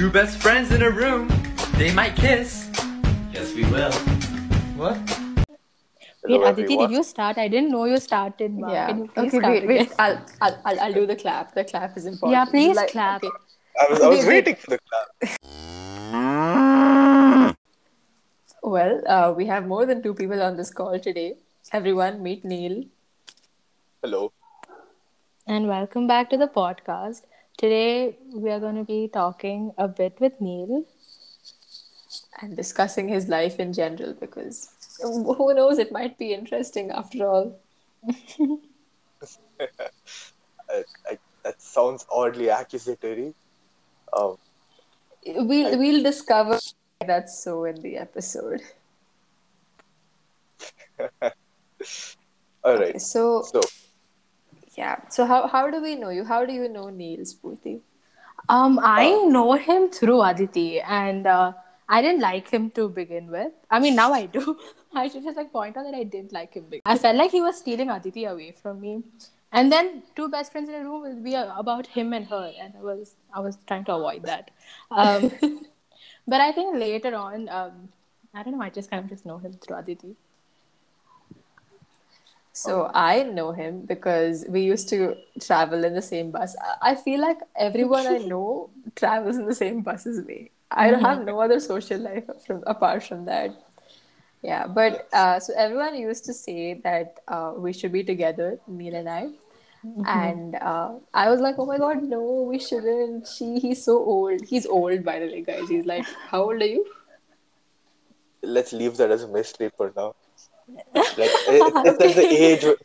Two best friends in a room. They might kiss. Yes, we will. What? Wait, Aditi, did you start? I didn't know you started. Ma. Yeah. Can you please Okay, start wait, wait. I'll, I'll, I'll, I'll do the clap. The clap is important. Yeah, please Like, clap. okay. I was, I was Wait, wait. waiting for the clap. Well, uh, we have more than two people on this call today. Everyone, meet Neel. Hello. And welcome back to the podcast. Today we are going to be talking a bit with Neel. and discussing his life in general because who knows, it might be interesting after all. I, I, that sounds oddly accusatory. Um, We'll, we'll discover that's so in the episode. all right. So, So, yeah. So, how, how do we know you? How do you know Neel Spurti? Um, I Uh, know him through Aditi, and uh, I didn't like him to begin with. I mean, now I do. I should just like point out that I didn't like him. I felt like he was stealing Aditi away from me. And then two best friends in a room will be uh, about him and her, and I was I was trying to avoid that. Um, but I think later on, um, I don't know. I just kind of just know him through Aditi. So I know him because we used to travel in the same bus. I- feel like everyone I know travels in the same bus as me. I don't have no other social life from apart from that. Yeah, but uh, so everyone used to say that uh, we should be together, Neel and I. And uh, I was like, oh my god, no, we shouldn't. She, he's so old. He's old, by the way, guys. He's like, how old are you? let's leave that as a mystery for now. Like, it, it's at the age. Where,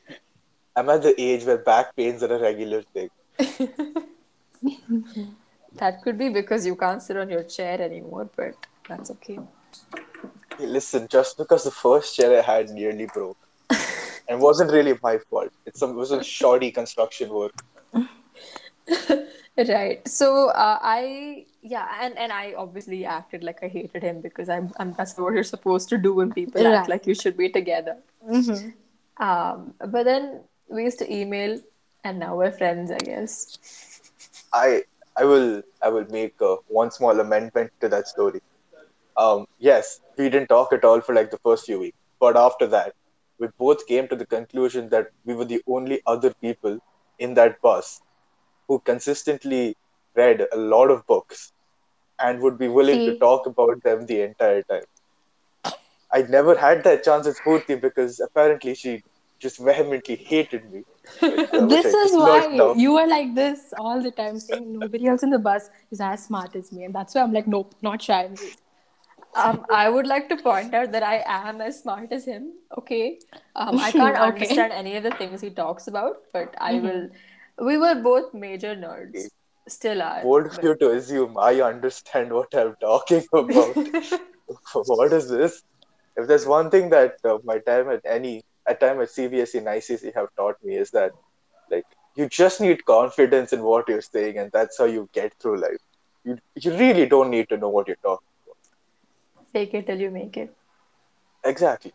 I'm at the age where back pains are a regular thing. That could be because you can't sit on your chair anymore, but that's okay. Hey, listen, just because the first chair I had nearly broke, and wasn't really my fault. It's some it was a shoddy construction work. Right. So uh, I yeah, and and I obviously acted like I hated him because I'm I'm that's what you're supposed to do when people act like you should be together. Um, but then we used to email, and now we're friends, I guess. I I will I will make uh, one small amendment to that story. Um, yes, we didn't talk at all for like the first few weeks, but after that, we both came to the conclusion that we were the only other people in that bus who consistently read a lot of books and would be willing to talk about them the entire time. I never had that chance with Spurti because apparently she just vehemently hated me. which, this is why learned you were like this all the time, saying nobody else in the bus is as smart as me, and that's why I'm like, nope, not shy. Um, I would like to point out that I am as smart as him. Okay. Um, I can't Okay. understand any of the things he talks about, but I will. We were both major nerds. Still are. bold of you to assume I understand what I'm talking about. what is this? If there's one thing that uh, my time at any at time at CBSE and ISC have taught me is that like you just need confidence in what you're saying, and that's how you get through life. You you really don't need to know what you're talking about. Fake it till you make it. Exactly.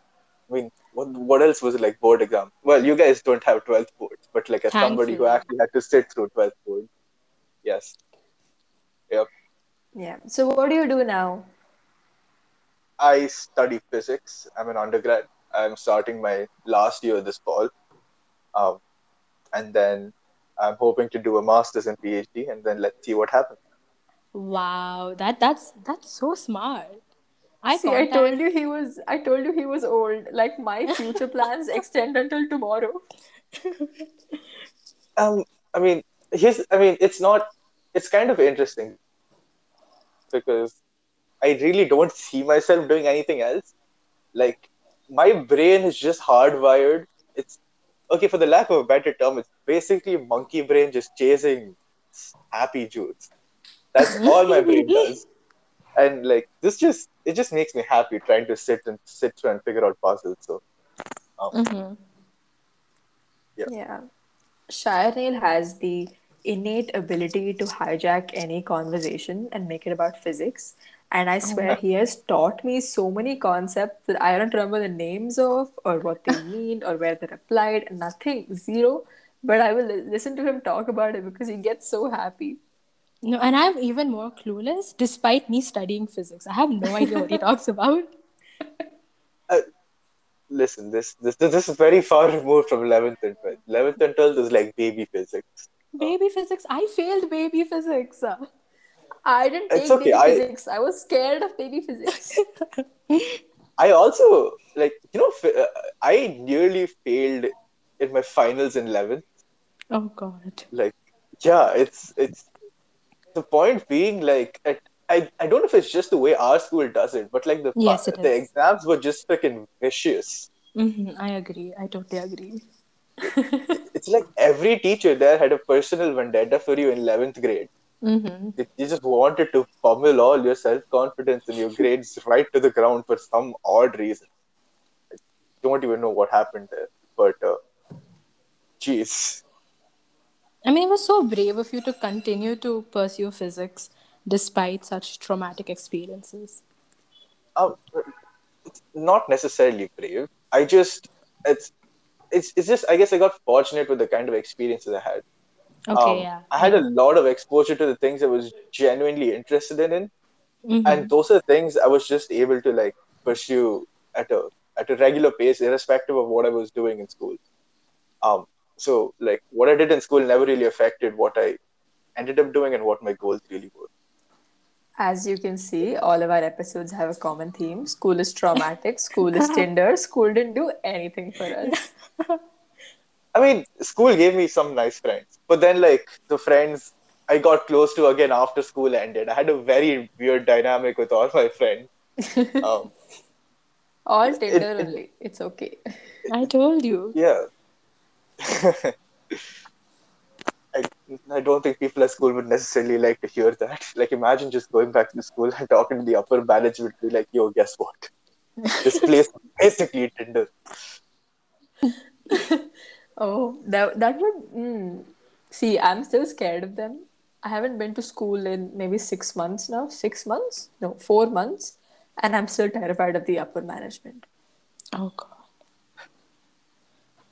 I mean, what what else was it like board exam? Well, you guys don't have 12th boards, but like as somebody who actually had to sit through 12th board, yes. Yep. Yeah. So what do you do now? I study physics. I'm an undergrad. I'm starting my last year this fall. Um, and then I'm hoping to do a master's and PhD, and then let's see what happens. Wow, that that's that's so smart. I See, I thought told you he was. I told you he was old. Like my future plans extend until tomorrow. Um, I mean, here's, I mean, it's not, it's kind of interesting because I really don't see myself doing anything else. Like, my brain is just hardwired. It's okay, for the lack of a better term, it's basically monkey brain just chasing happy Jews. That's all my brain does. And like, this just, it just makes me happy trying to sit and sit through and figure out puzzles. So, um, Mhm. Yeah. Shire Neel has the innate ability to hijack any conversation and make it about physics. And I swear he has taught me so many concepts that I don't remember the names of or what they mean or where they're applied. Nothing, zero. But I will listen to him talk about it because he gets so happy. No, and I'm even more clueless despite me studying physics. I have no idea what he talks about. Listen, this this this is very far removed from eleventh and twelfth. Eleventh and twelfth is like baby physics. Baby physics. I failed baby physics. I didn't take It's okay, baby I- physics. I was scared of baby physics. I also like you know uh, I nearly failed in my finals in eleventh. Oh god. Like yeah, it's it's the point being like at, I I don't know if it's just the way our school does it, but like the Yes, the is. exams were just freaking vicious. hmm I agree. I totally agree. It's like every teacher there had a personal vendetta for you in eleventh grade. hmm They, they just wanted to pummel all your self confidence and your grades right to the ground for some odd reason. I don't even know what happened there, but uh, jeez. I mean, it was so brave of you to continue to pursue physics despite such traumatic experiences. Um, it's not necessarily brave. I just it's it's it's just I guess I got fortunate with the kind of experiences I had. Okay, Um, yeah. I had a lot of exposure to the things I was genuinely interested in, Mhm. and those are things I was just able to like pursue at a at a regular pace, irrespective of what I was doing in school. Um, so like what I did in school never really affected what I ended up doing and what my goals really were. As you can see, all of our episodes have a common theme. School is traumatic. School is Tinder. School didn't do anything for us. I mean, school gave me some nice friends, but then like the friends I got close to again after school ended, I had a very weird dynamic with all my friends. Um, All Tinder it- only. It's okay. I told you. yeah. I, I don't think people at school would necessarily like to hear that. Like, imagine just going back to school and talking to the upper management, be like, "Yo, guess what? This place is basically Tinder." Oh, that that would. Mm. See, I'm still scared of them. I haven't been to school in maybe six months now. Six months? No, four months, and I'm still terrified of the upper management. Oh god.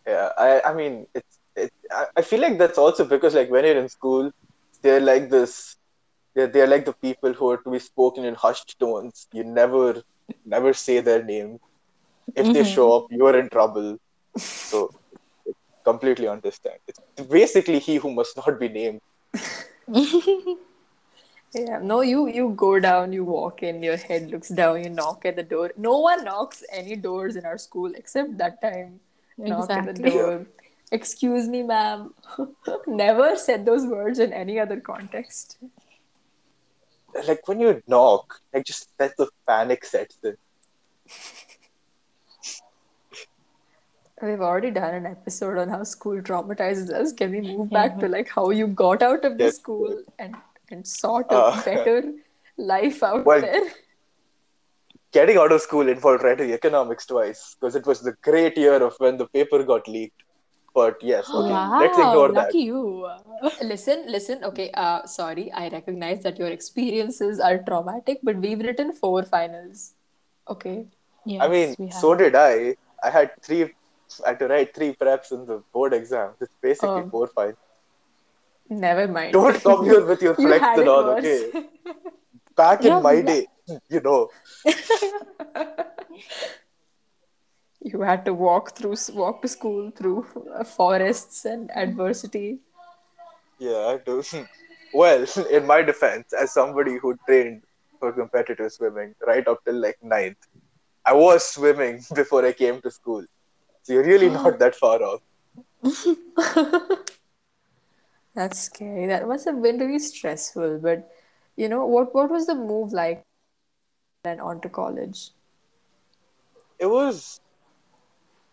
Yeah, I, I mean, it's, it, I, feel like that's also because, like, when you're in school, they're like this, they're, they're like the people who are to be spoken in hushed tones. You never, never say their name. If they Mhm. show up, you're in trouble. So, completely understand. It's basically he who must not be named. Yeah, no, you you go down, you walk in, your head looks down, you knock at the door. No one knocks any doors in our school except that time. Knock at the Exactly. door. Excuse me, ma'am. Never said those words in any other context. Like, when you knock, like, just that's the panic sets in. We've already done an episode on how school traumatizes us. Can we move back to like how you got out of the school and and sought a Uh, better life out well, there? Getting out of school involved writing economics twice because it was the great year of when the paper got leaked. But yes, okay, wow, let's ignore that. lucky you. Listen, listen. Okay, uh, sorry. I recognize that your experiences are traumatic, but we've written four finals. Okay. Yes, I mean, so did I. I had three. I had to write three preps in the board exam. It's basically Oh. four fine. Never mind. Don't come here with your you flex had and all, worse. okay? Back in my day, you know, You had to walk through, walk to school through uh, forests and adversity. yeah, I do. Well, in my defense, as somebody who trained for competitive swimming right up till like ninth, I was swimming before I came to school. So you're really not that far off. That's scary. That must have been really stressful. But you know, what what was the move like and on to college? it was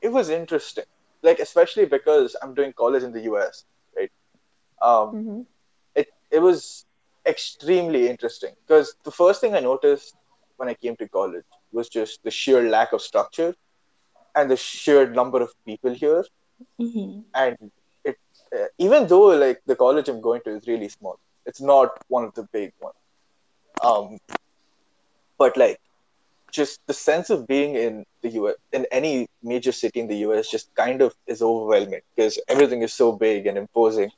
it was interesting like especially because i'm doing college in the us right um Mm-hmm. it it was extremely interesting because the first thing i noticed when i came to college was just the sheer lack of structure and the sheer number of people here Mhm. and it uh, even though like the college i'm going to is really small it's not one of the big ones um but like just the sense of being in the US in any major city in the US just kind of is overwhelming because everything is so big and imposing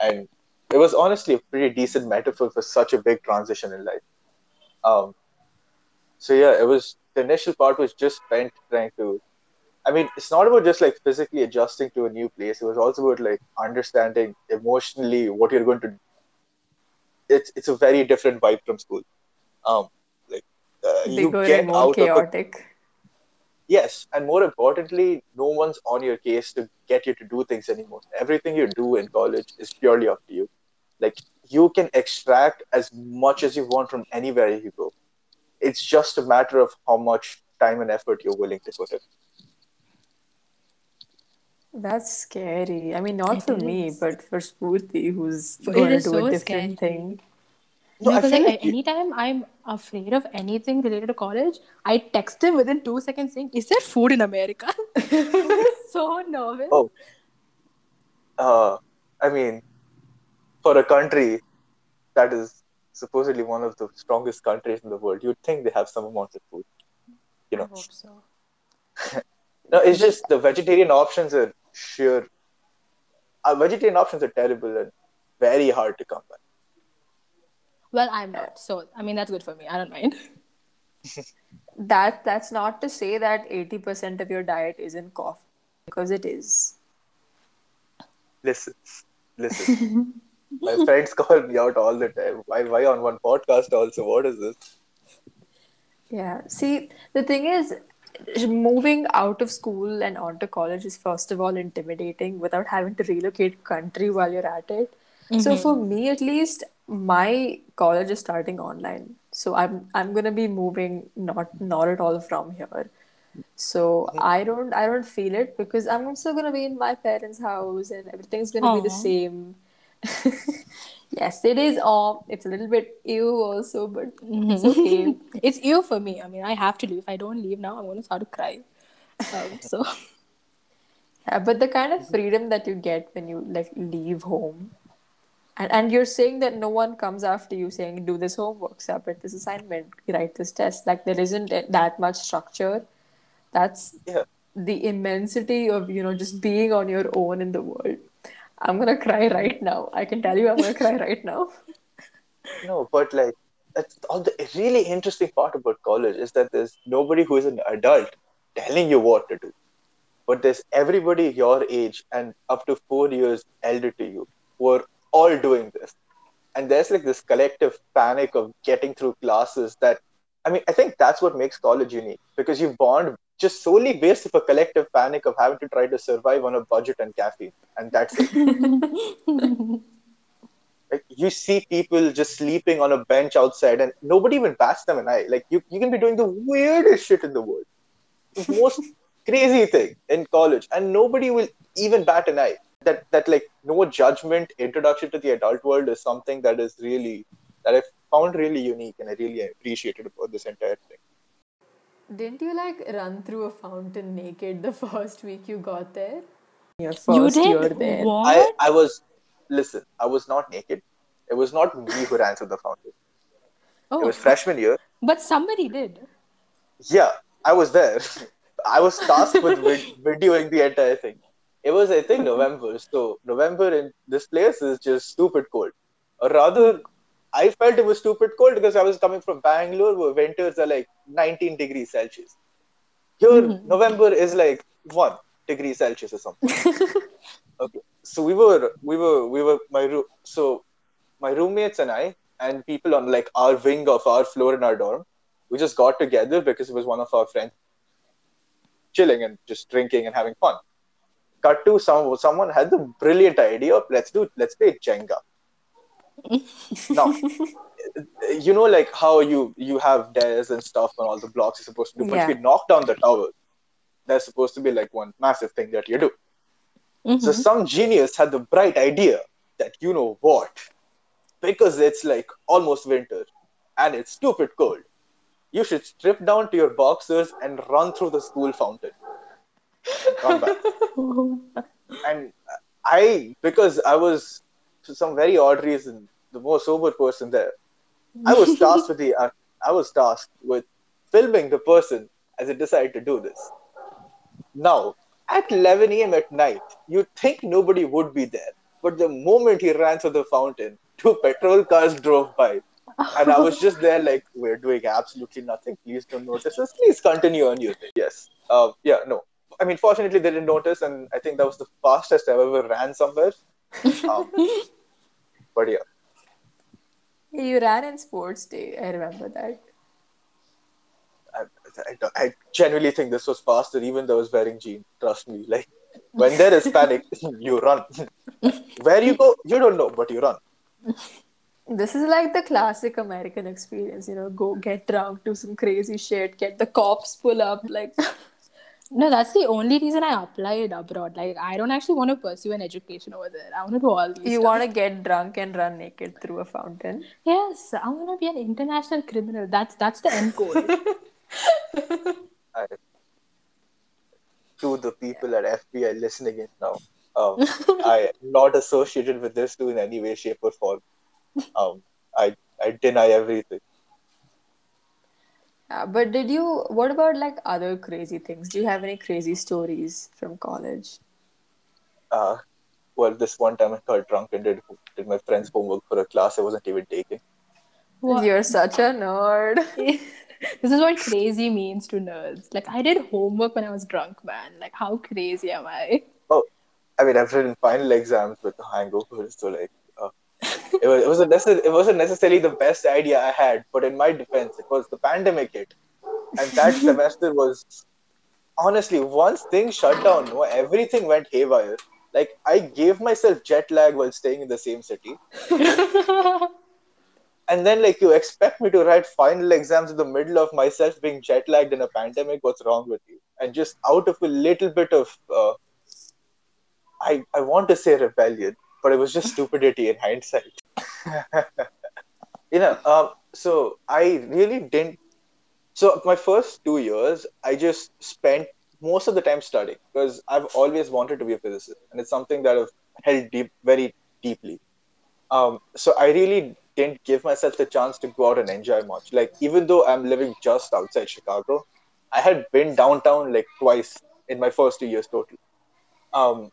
and it was honestly a pretty decent metaphor for such a big transition in life. Um, so yeah, it was the initial part was just spent trying to. I mean, it's not about just like physically adjusting to a new place. It was also about like understanding emotionally what you're going to. It's it's a very different vibe from school. Um, like uh, you get and more out of a chaotic. Yes, and more importantly, no one's on your case to get you to do things anymore. Everything you do in college is purely up to you. Like you can extract as much as you want from anywhere you go. It's just a matter of how much time and effort you're willing to put in. That's scary. I mean, not It for me, but for Spurti, who's For- going to do so a different scary. thing. No, because like, like you- anytime I'm afraid of anything related to college, I text him within two seconds saying, "Is there food in America?" so nervous. Oh. uh, I mean, for a country that is supposedly one of the strongest countries in the world, you'd think they have some amount of food. You I know, hope so. no, it's just the vegetarian options are sheer. Uh, vegetarian options are terrible and very hard to come by. Well, I'm not. So I mean, that's good for me. I don't mind. That that's not to say that 80% of your diet isn't coffee, because it is. Listen, listen. My friends call me out all the time. Why, why on one podcast also? What is this? Yeah. See, the thing is, moving out of school and onto college is first of all intimidating without having to relocate country while you're at it. So mm-hmm. for me at least, my college is starting online. So I'm I'm gonna be moving not not at all from here. So I don't I don't feel it because I'm also gonna be in my parents' house and everything's gonna be the same. yes, it is all it's a little bit ew also, but it's okay. it's you for me. I mean, I have to leave. If I don't leave now, I'm going to start to cry. Um, so Yeah, but the kind of freedom that you get when you like leave home, and and you're saying that no one comes after you saying do this homework, submit this assignment, write this test. Like there isn't that much structure. That's Yeah. the immensity of you know just being on your own in the world. I'm gonna cry right now. I can tell you, I'm gonna cry right now. No, but like that's all the really interesting part about college is that there's nobody who is an adult telling you what to do. But there's everybody your age and up to four years elder to you who are all doing this. And there's like this collective panic of getting through classes that I mean, I think that's what makes college unique because you bond just solely based of a collective panic of having to try to survive on a budget and caffeine. And that's it. Like you see people just sleeping on a bench outside, and nobody even bats them an eye. Like you, you can be doing the weirdest shit in the world, the most crazy thing in college, and nobody will even bat an eye. That that like no judgment introduction to the adult world is something that is really that I found really unique, and I really appreciated about this entire thing. Didn't you like run through a fountain naked the first week you got there? Your you first year did there. what? I I was listen. I was not naked. It was not me who ran through the fountain. oh, It was freshman year. but somebody did. Yeah, I was there. I was tasked with vid- videoing the entire thing. It was, I think, November. So November in this place is just stupid cold. Or rather, I felt it was stupid cold because I was coming from Bangalore, where winters are like 19 degrees Celsius. Here, mm-hmm. November is like one degree Celsius or something. okay, so we were, we were, we were my room. So my roommates and I, and people on like our wing of our floor in our dorm, we just got together because it was one of our friends chilling and just drinking and having fun. Cut to some someone had the brilliant idea of let's do let's play Jenga. Now, you know, like how you you have dares and stuff and all the blocks you're supposed to do, but Yeah. if you knock down the tower, there's supposed to be like one massive thing that you do. So mm-hmm. some genius had the bright idea that you know what, because it's like almost winter and it's stupid cold, you should strip down to your boxers and run through the school fountain. And come back. and I, because I was, for some very odd reason, the most sober person there, I was tasked with the, uh, I was tasked with filming the person as they decided to do this. Now, at 11 a.m. at night, you'd think nobody would be there. But the moment he ran through the fountain, two petrol cars drove by. And I was just there like, we're doing absolutely nothing. Please don't notice us. Please continue on your thing. Yes. Uh, yeah, no. I mean, fortunately, they didn't notice. And I think that was the fastest I've ever ran somewhere. Um, but yeah. You ran in sports day. I remember that. I, I, I genuinely think this was faster, even though I was wearing jeans. Trust me. Like, when there is panic, you run. Where you go, you don't know, but you run. This is like the classic American experience, you know, go get drunk, do some crazy shit, get the cops pull up, like No, that's the only reason I applied abroad. Like, I don't actually want to pursue an education over there. I want to do all these. you stuff. want to get drunk and run naked through a fountain. Yes, I want to be an international criminal. That's that's the end goal. I, to the people at FBI listening in now, um, I am not associated with this too in any way, shape, or form. Um, I I deny everything. Yeah, but did you? What about like other crazy things? Do you have any crazy stories from college? Uh, well, this one time I got drunk and did did my friend's homework for a class I wasn't even taking. What? You're such a nerd. this is what crazy means to nerds. Like, I did homework when I was drunk, man. Like, how crazy am I? Oh, I mean, I've written final exams with the hangover, so like, uh, it was it wasn't necess- it wasn't necessarily the best idea I had, but in my defense, it was the pandemic hit, and that semester was honestly once things shut down, no, everything went haywire. Like I gave myself jet lag while staying in the same city, and then like you expect me to write final exams in the middle of myself being jet lagged in a pandemic. What's wrong with you? And just out of a little bit of uh, I, I want to say rebellion, but it was just stupidity in hindsight. you know, um, so I really didn't. So my first two years, I just spent most of the time studying because I've always wanted to be a physicist, and it's something that I've held deep, very deeply. Um, so I really didn't give myself the chance to go out and enjoy much. Like even though I'm living just outside Chicago, I had been downtown like twice in my first two years total. Um,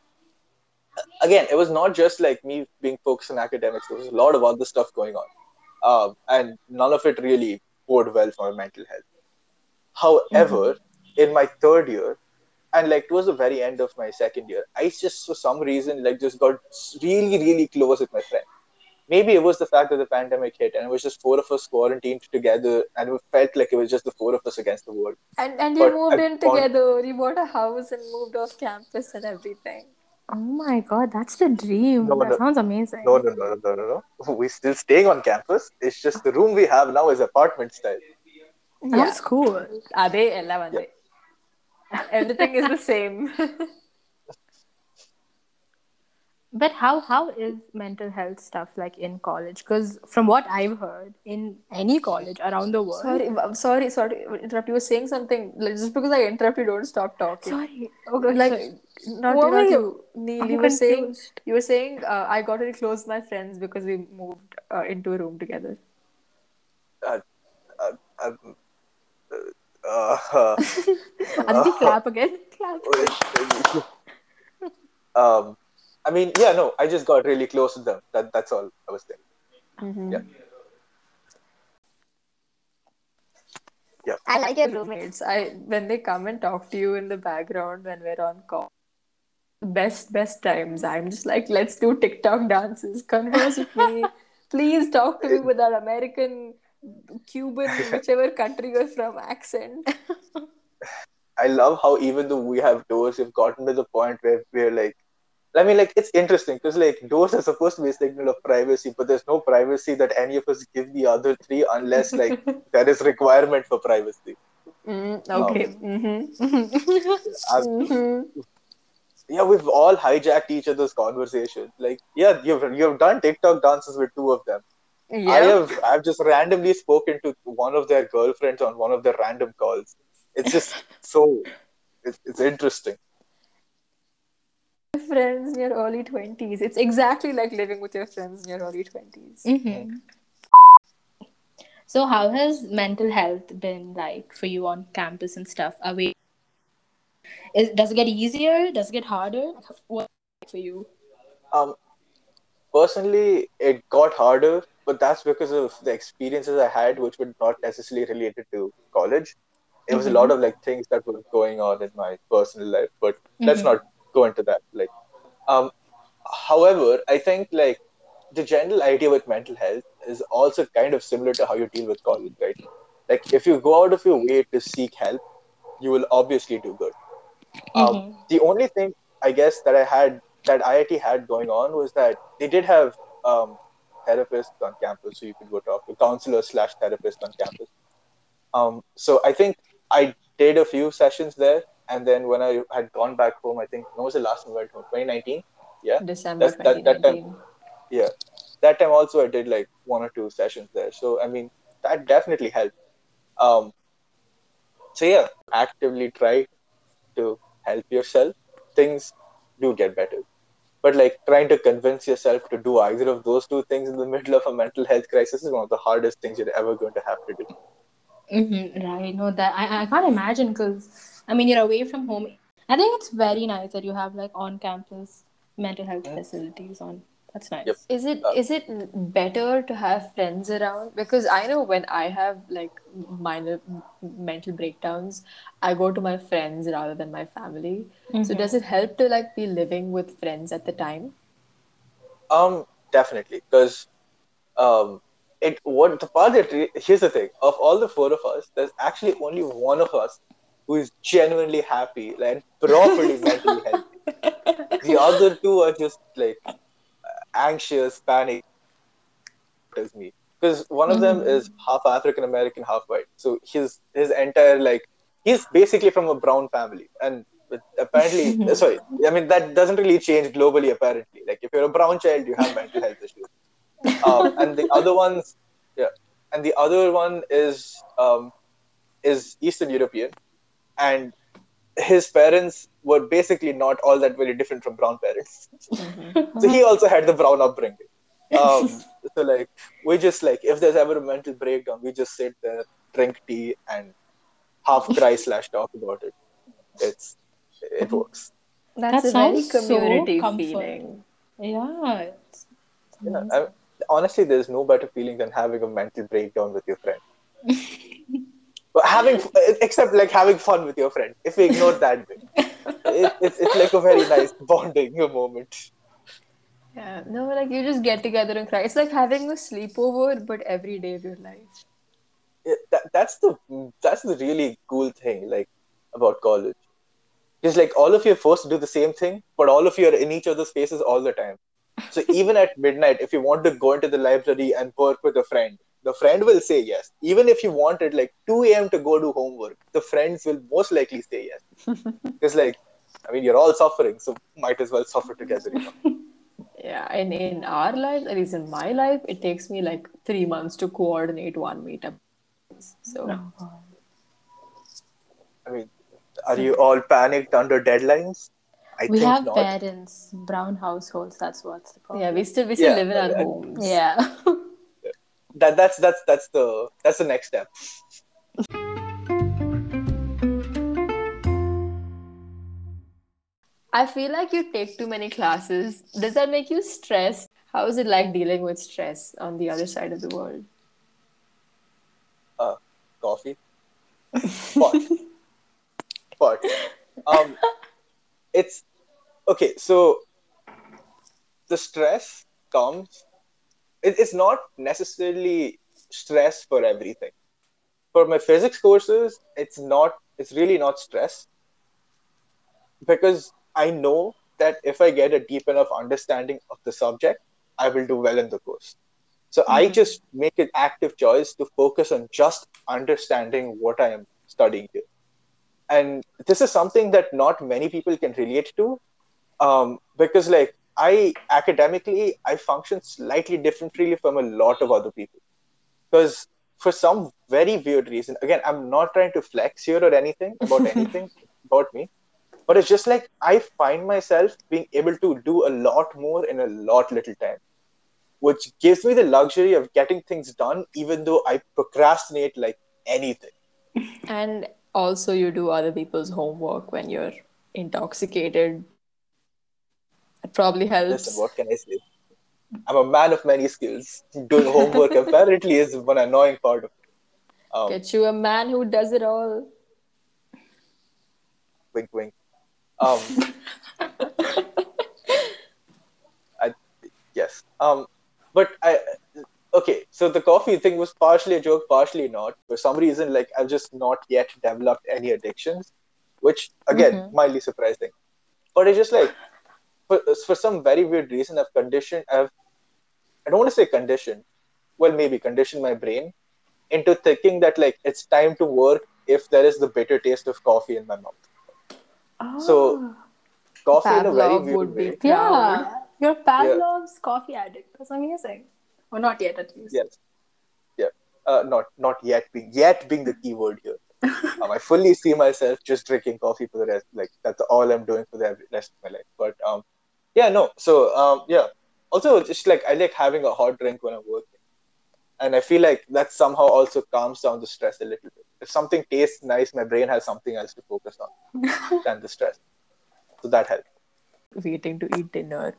again, it was not just like me being focused on academics. There was a lot of other stuff going on, um, and none of it really bode well for my mental health. However, in my third year, and like towards the very end of my second year, I just for some reason like just got really, really close with my friend. Maybe it was the fact that the pandemic hit and it was just four of us quarantined together, and it felt like it was just the four of us against the world. And and you But moved I in found- together. You bought a house and moved off campus and everything. Oh my god, that's the dream. No, that no. sounds amazing. No, no, no, no, no, no. We're still staying on campus. It's just the room we have now is apartment style. Yeah. That's cool. Ade ella vande. Everything is the same. But how how is mental health stuff like in college? Because from what I've heard, in any college around the world. sorry, I'm sorry, sorry. Interrupt. You were saying something. Like, just because I interrupt you, don't stop talking. Sorry. Okay, Like, sorry. Not What you, were you? you. Neel, you were saying you were saying uh, I got really close to my friends because we moved uh, into a room together. Uh, uh, um, uh, uh, Aditi, clap again. Clap. um, I mean, yeah, no, I just got really close to them. That that's all I was saying. Yeah. Yeah. I like your roommates. I when they come and talk to you in the background when we're on call. Best best times. I'm just like, let's do TikTok dances. Converse with me. Please talk to me with that American, Cuban, whichever country you're from accent. I love how even though we have doors, we've gotten to the point where we're like, I mean, like it's interesting because like doors are supposed to be a signal of privacy, but there's no privacy that any of us give the other three unless like there is requirement for privacy. Mm, okay. Mm-hmm. I've- Mm-hmm. Yeah, we've all hijacked each other's conversation. Like, yeah, you've you've done TikTok dances with two of them. Yeah. I have I've just randomly spoken to one of their girlfriends on one of their random calls. It's just so it's, it's interesting. Friends in your early 20s. It's exactly like living with your friends in your early 20s. Mm-hmm. So, how has mental health been like for you on campus and stuff? Away, is does it get easier? Does it get harder? What for you? Um, personally, it got harder, but that's because of the experiences I had, which were not necessarily related to college. It was a lot of like things that were going on in my personal life, but let's not go into that. Like, um, however, I think like the general idea with mental health is also kind of similar to how you deal with college, right? Like, if you go out of your way to seek help, you will obviously do good. Um, the only thing I guess that I had that IIT had going on was that they did have um, therapists on campus, so you could go talk to counselors slash therapists on campus. Um, so I think I did a few sessions there, and then when I had gone back home, I think when was the last time I went home? 2019. Yeah, December That's- that- that time- 2019. yeah. That time also I did like one or two sessions there. So I mean that definitely helped. Um, so yeah, actively try to help yourself. Things do get better. But like trying to convince yourself to do either of those two things in the middle of a mental health crisis is one of the hardest things you're ever going to have to do. Mm-hmm, right. No, that I, I can't imagine because I mean you're away from home. I think it's very nice that you have like on campus mental health facilities on. That's nice. Yep. Is it Uh, is it better to have friends around? Because I know when I have like minor mental breakdowns, I go to my friends rather than my family. So does it help to like be living with friends at the time? Um, definitely, because um, it what the part that re- here's the thing of all the four of us, there's actually only one of us who is genuinely happy and properly mentally healthy. The other two are just like anxious, panic. As me, because one of them is half African American, half white. So his his entire like he's basically from a brown family, and apparently sorry, I mean that doesn't really change globally. Apparently, like if you're a brown child, you have mental health issues. Um, and the other ones, yeah, and the other one is um, is Eastern European, and his parents were basically not all that very different from brown parents. so he also had the brown upbringing. Um, so like we just like if there's ever a mental breakdown, we just sit there, drink tea, and half cry slash talk about it. It's it works. That's That a very sounds so community comfort- feeling. Yeah. It's, Yeah, I, honestly, there's no better feeling than having a mental breakdown with your friend. But having except like having fun with your friend. If we ignore that bit, it, it's it's like a very nice bonding moment. Yeah, no, like you just get together and cry. It's like having a sleepover, but every day of your life. it, that, that's the that's the really cool thing like about college just like all of you are forced to do the same thing but all of you are in each other's faces all the time so even at midnight if you want to go into the library and work with a friend the friend will say yes even if you wanted like 2 a.m to go do homework the friends will most likely say yes it's like i mean you're all suffering so might as well suffer together you know? Yeah, and in our life, at least in my life, it takes me like three months to coordinate one meetup. So oh, i mean are you all panicked under deadlines i we think have not parents, brown households. That's what's the problem. yeah, we still we still Yeah, live in our I- uh, homes. Yeah. That that's that's that's the that's the next step I feel like you take too many classes. Does that make you stressed? How is it like dealing with stress on the other side of the world? uh, coffee. But, but um, it's okay. So the stress comes. It, it's not necessarily stress for everything. For my physics courses, it's not. It's really not stress because I know that if I get a deep enough understanding of the subject, I will do well in the course. So I just make an active choice to focus on just understanding what I am studying here. And this is something that not many people can relate to um, because, like, I academically, I function slightly differently from a lot of other people. Because for some very weird reason, again, I'm not trying to flex here or anything about anything about me, but it's just like I find myself being able to do a lot more in a lot little time which gives me the luxury of getting things done even though I procrastinate like anything. And also, you do other people's homework when you're intoxicated. It probably helps. Listen, what can I say? I'm a man of many skills. Doing homework apparently is one annoying part of it. Um, Get you a man who does it all. wink, wink. Um, I, yes. Um, but I, okay. So the coffee thing was partially a joke, partially not. For some reason, like I've just not yet developed any addictions, which again mildly surprising. But it's just like for for some very weird reason, I've conditioned. I've I don't want to say conditioned. Well, maybe conditioned my brain into thinking that like it's time to work if there is the bitter taste of coffee in my mouth. So coffee in a very weird would be way. proud. Yeah, you're Pavlov's coffee addict. That's amazing. Or not yet, at least. Yes. Yeah. Uh, not not yet being yet being the key word here. um, I fully see myself just drinking coffee for the rest. Like that's all I'm doing for the rest of my life. But um, yeah, no. So um, yeah. Also, just like I like having a hot drink when I'm working, and I feel like that somehow also calms down the stress a little bit. If something tastes nice, my brain has something else to focus on than the stress. So that helps. Waiting to eat dinner.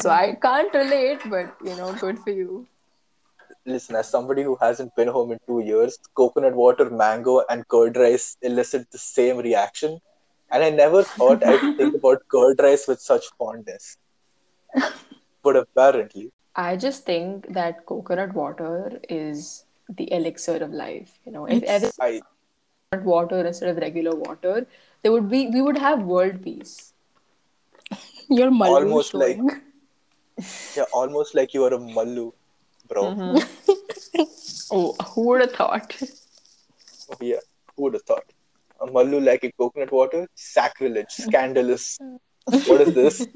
So I can't relate, but you know, good for you. listen, as somebody who hasn't been home in two years, coconut water, mango, and curd rice elicit the same reaction. And I never thought I'd think about curd rice with such fondness. But apparently, I just think that coconut water is the elixir of life. You know, if everyone I had water instead of regular water, there would be we would have world peace. You're Mallu Almost like- yeah, almost like you are a mallu, bro. Mm-hmm. Oh, who would have thought? Oh, yeah, who would have thought? A mallu like a coconut water? Sacrilege, scandalous. What is this?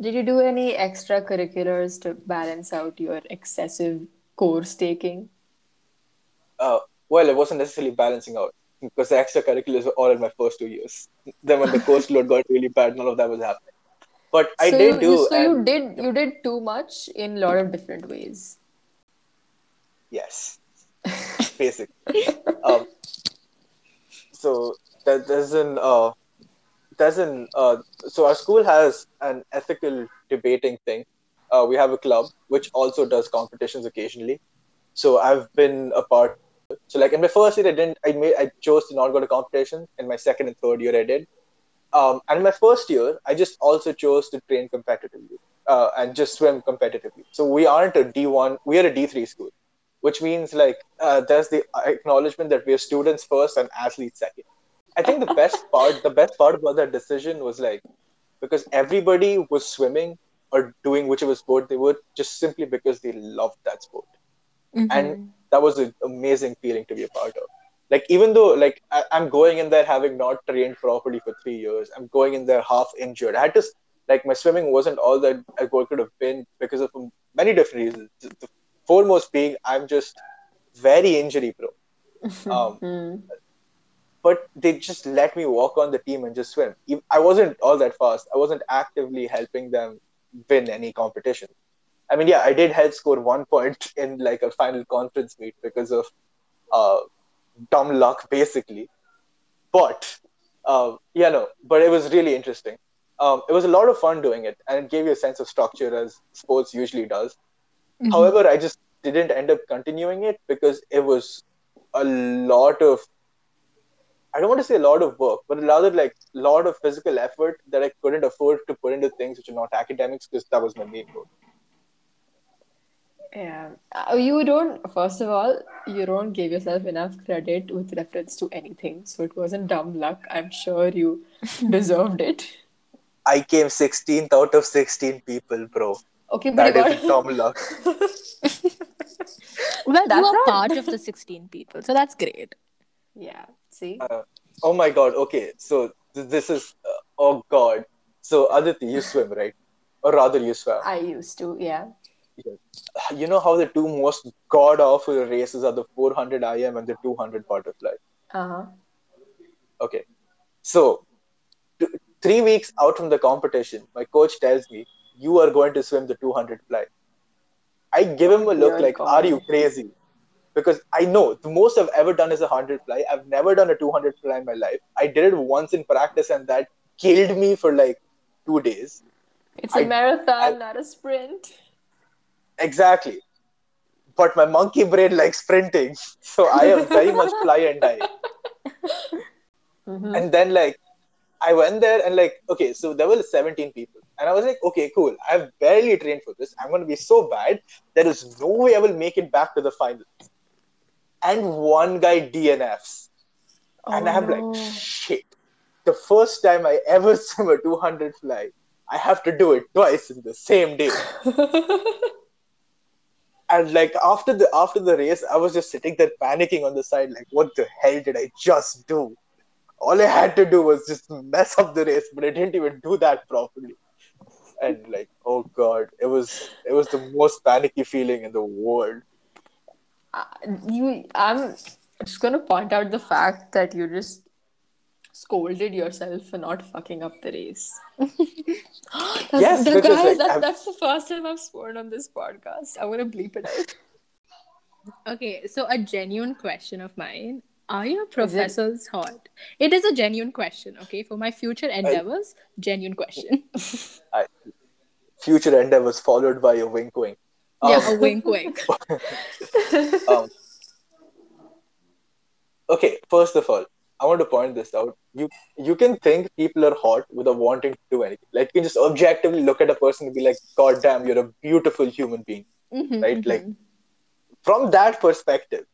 Did you do any extracurriculars to balance out your excessive course taking? uh, well, it wasn't necessarily balancing out because the extracurriculars were all in my first two years. Then when the course load got really bad, none of that was happening. But I so did you, do. so you did you did too much in a lot of different ways. Yes, basically. um, so that doesn't uh, an uh, so our school has an ethical debating thing. Uh, we have a club which also does competitions occasionally. So I've been a part. So like in my first year, I didn't. I made. I chose to not go to competition. In my second and third year, I did. Um, and my first year, I just also chose to train competitively uh, and just swim competitively. So we aren't a D1. We are a D3 school which means like uh, there's the acknowledgement that we are students first and athletes second. I think the best part, the best part about that decision was like because everybody was swimming or doing whichever sport they would just simply because they loved that sport, and that was an amazing feeling to be a part of. Like even though like I, I'm going in there having not trained properly for three years, I'm going in there half injured. I had to like my swimming wasn't all that I could have been because of many different reasons. The foremost being I'm just very injury prone. Um, but they just let me walk on the team and just swim. I wasn't all that fast. I wasn't actively helping them win any competition. I mean, yeah, I did help score one point in like a final conference meet because of uh, dumb luck, basically. But uh, yeah, no, but it was really interesting. Um, it was a lot of fun doing it, and it gave you a sense of structure as sports usually does. However, I just didn't end up continuing it because it was a lot of I don't want to say a lot of work, but rather like a lot of physical effort that I couldn't afford to put into things which are not academics because that was my main goal. Yeah. Uh, you don't, first of all, you don't give yourself enough credit with reference to anything. So it wasn't dumb luck. I'm sure you deserved it. I came 16th out of 16 people, bro. Okay, but That you is got. dumb luck. Well, That's you are not- part of the 16 people, so that's great. Yeah, see? Uh, oh my god. Okay, so th- this is uh, oh god. So Aditi, you swim, right? Or rather, you swam. I used to, yeah. You know how the two most god awful races are the 400 IM and the 200 butterfly. Uh huh. Okay. So, t- three weeks out from the competition, my coach tells me, You are going to swim the 200 fly. I give him a look Dear like, Are you crazy? Because I know the most I've ever done is a 100 fly. I've never done a 200 fly in my life. I did it once in practice, and that killed me for like two days. It's a I- marathon, I- not a sprint. Exactly. But my monkey brain likes sprinting. So I am very much fly and die. Mhm. And then like I went there and like, okay, so there were 17 people. And I was like, okay, cool. I've barely trained for this. I'm gonna be so bad. There is no way I will make it back to the final. And one guy DNFs. and Oh, I'm no. like, shit. The first time I ever swim a 200 fly, I have to do it twice in the same day. And like after the after the race, I was just sitting there panicking on the side, like, what the hell did I just do? All I had to do was just mess up the race, but I didn't even do that properly. And like, oh god, it was it was the most panicky feeling in the world. Uh, you, I'm just gonna point out the fact that you just scolded yourself for not fucking up the race. that's, Yes, the guys, like, that, that's the first time I've sworn on this podcast. I'm gonna bleep it out. Okay, so a genuine question of mine. Are your professors hot? It is a genuine question, okay? For my future endeavors, genuine question. I, future endeavors followed by a wink wink. Um, yeah, a wink wink. um, okay, first of all, I want to point this out. You you can think people are hot without wanting to do anything. Like you can just objectively look at a person and be like, God damn, you're a beautiful human being. Mhm, Right, like- mhm. From that perspective,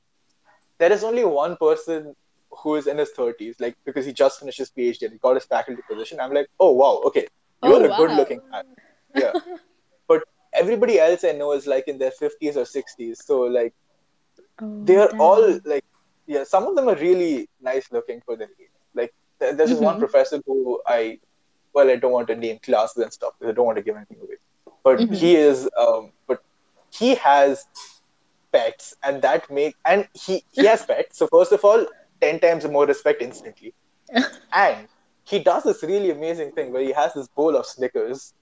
there is only one person who is in his thirties, like because he just finished his PhD and he got his faculty position. I'm like, oh wow, okay, you're Oh, a good looking man. Yeah. but everybody else I know is like in their fifties or sixties. So like Oh, they are damn. all like yeah some of them are really nice looking for their age like there- there's this one Mhm. professor who i well i don't want to name classes and stuff because i don't want to give anything away but Mhm. he is um but he has pets and that make and he he has pets so first of all 10 times more respect instantly. And he does this really amazing thing where he has this bowl of snickers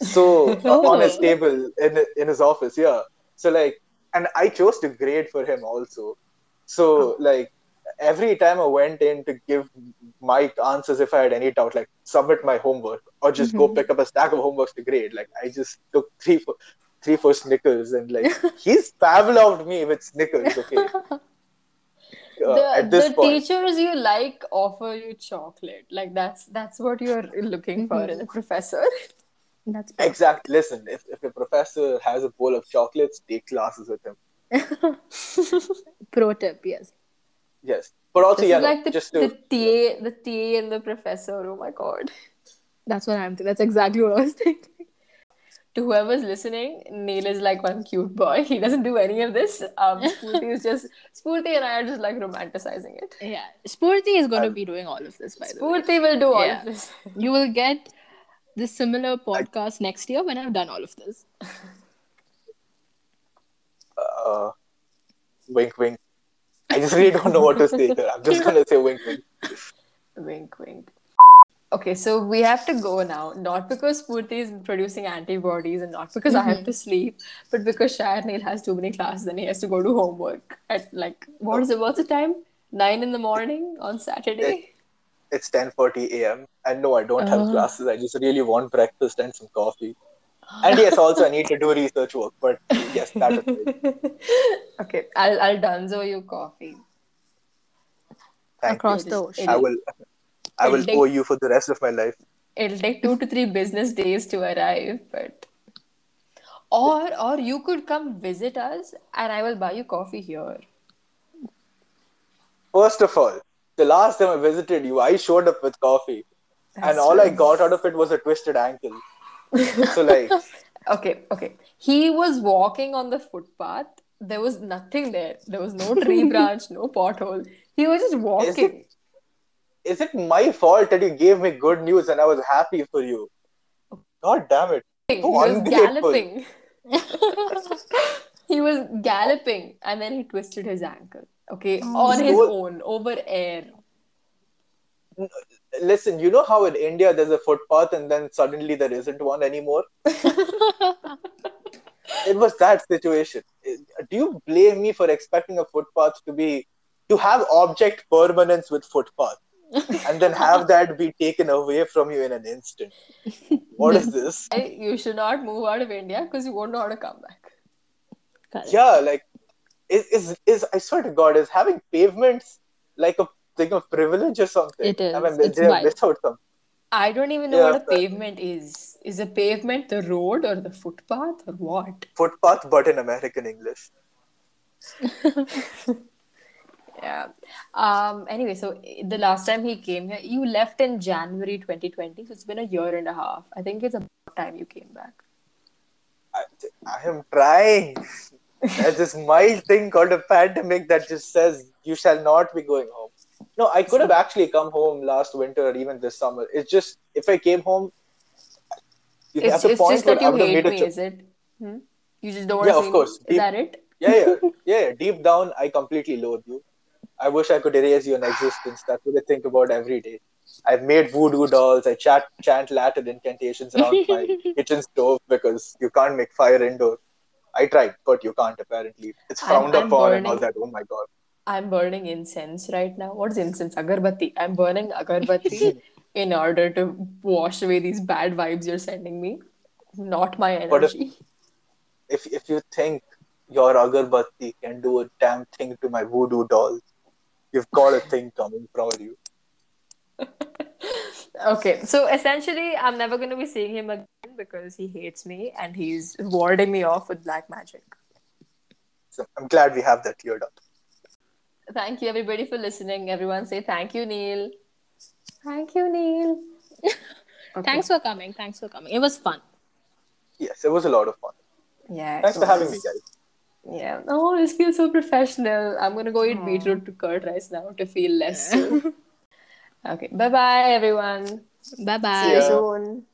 so uh, on his Oh. table in in his office yeah. So like and i chose to grade for him also. So like every time i went in to give my answers if i had any doubt like submit my homework or just go Mhm. pick up a stack of homeworks to grade. Like i just took three four three four snickers and like he's pavloved me with snickers okay Uh, the the teachers you like offer you chocolate. Like that's that's what you're looking for in a professor. That's perfect. exact listen if, if a professor has a bowl of chocolates take classes with him Pro tip, yes. yes but also This yeah no, like the, just to the TA, the TA and the professor. Oh my god. That's what I'm thinking. That's exactly what I was thinking. To whoever's listening, Neel is like one cute boy. He doesn't do any of this. Um, Spooty is just Spooty and I are just like romanticizing it. Yeah. Spurti is going to be doing all of this, by the way. Spooty will do all Yeah. of this. You will get this similar podcast next year when I've done all of this. uh, wink wink i just really don't know what to say here i'm just gonna say wink wink Wink, wink. Okay, so we have to go now. Not because Spurti is producing antibodies and not because I have mm-hmm. to sleep, but because Shire Neel has too many classes and he has to go do homework at like, what is it? What's the time? Nine in the morning on Saturday? it's 10:40 a.m. and no, I don't have Oh. classes. I just really want breakfast and some coffee. And yes, also I need to do research work. But yes, that is right. okay, I'll, I'll dunzo you coffee. Thank Across you. the ocean. I will. I will take- owe you for the rest of my life. It'll take two to three business days to arrive, but. Or, or you could come visit us and I will buy you coffee here. First of all, the last time I visited you, I showed up with coffee, and That's all I got out of it was a twisted ankle. So like, Okay, okay. He was walking on the footpath. There was nothing there. There was no tree branch, no pothole. He was just walking. Is it my fault that you gave me good news and I was happy for you? God damn it! He was galloping. he was galloping and then he twisted his ankle. Okay, oh. on his own, over air. Listen, you know how in India there's a footpath and then suddenly there isn't one anymore? it was that situation. Do you blame me for expecting a footpath to be to have object permanence with footpath? and then have that be taken away from you in an instant. What is this? You should not move out of India because you won't know how to come back. Correct. Yeah, like is is is I swear to God, is having pavements like a thing of privilege or something? It is. I mean, It's did I wild. miss out something? I don't even know Yeah, what a but- pavement is. Is a pavement the road or the footpath or what? Footpath, but in American English. Yeah. Um. Anyway, so the last time he came here, you left in January 2020. So it's been a year and a half. I think it's about time you came back. I, I am trying. There's this mild thing called a pandemic that just says you shall not be going home. No, I could have actually come home last winter or even this summer. It's just if I came home, you It's, it's point just that you hate me, cho- is it? Hmm? You just don't want Yeah, to of course. me. Is that it? yeah, yeah, yeah, yeah. Deep down, I completely loathe you. I wish I could erase your existence. That's what I think about every day. I've made voodoo dolls. I chat, chant Latin incantations around my kitchen stove because you can't make fire indoor. I tried, but you can't apparently. It's I'm- I'm upon and all that. Oh my god. I'm burning incense right now. What is incense? Agarbatti. I'm burning agarbatti in order to wash away these bad vibes you're sending me. Not my But if- energy. If if you think your agarbatti can do a damn thing to my voodoo dolls, you've got a thing coming from you. Okay, so essentially, I'm never going to be seeing him again because he hates me and he's warding me off with black magic. So I'm glad we have that cleared up. Thank you, everybody, for listening. Everyone say thank you, Neel. Thank you, Neel. Okay. Thanks for coming. Thanks for coming. It was fun. Yes, it was a lot of fun. Yeah. Thanks it for having me, guys. Yeah. Oh, this feels so professional. I'm gonna go eat beetroot to curd rice now to feel less so. okay. Bye bye, everyone. Bye bye. See you soon.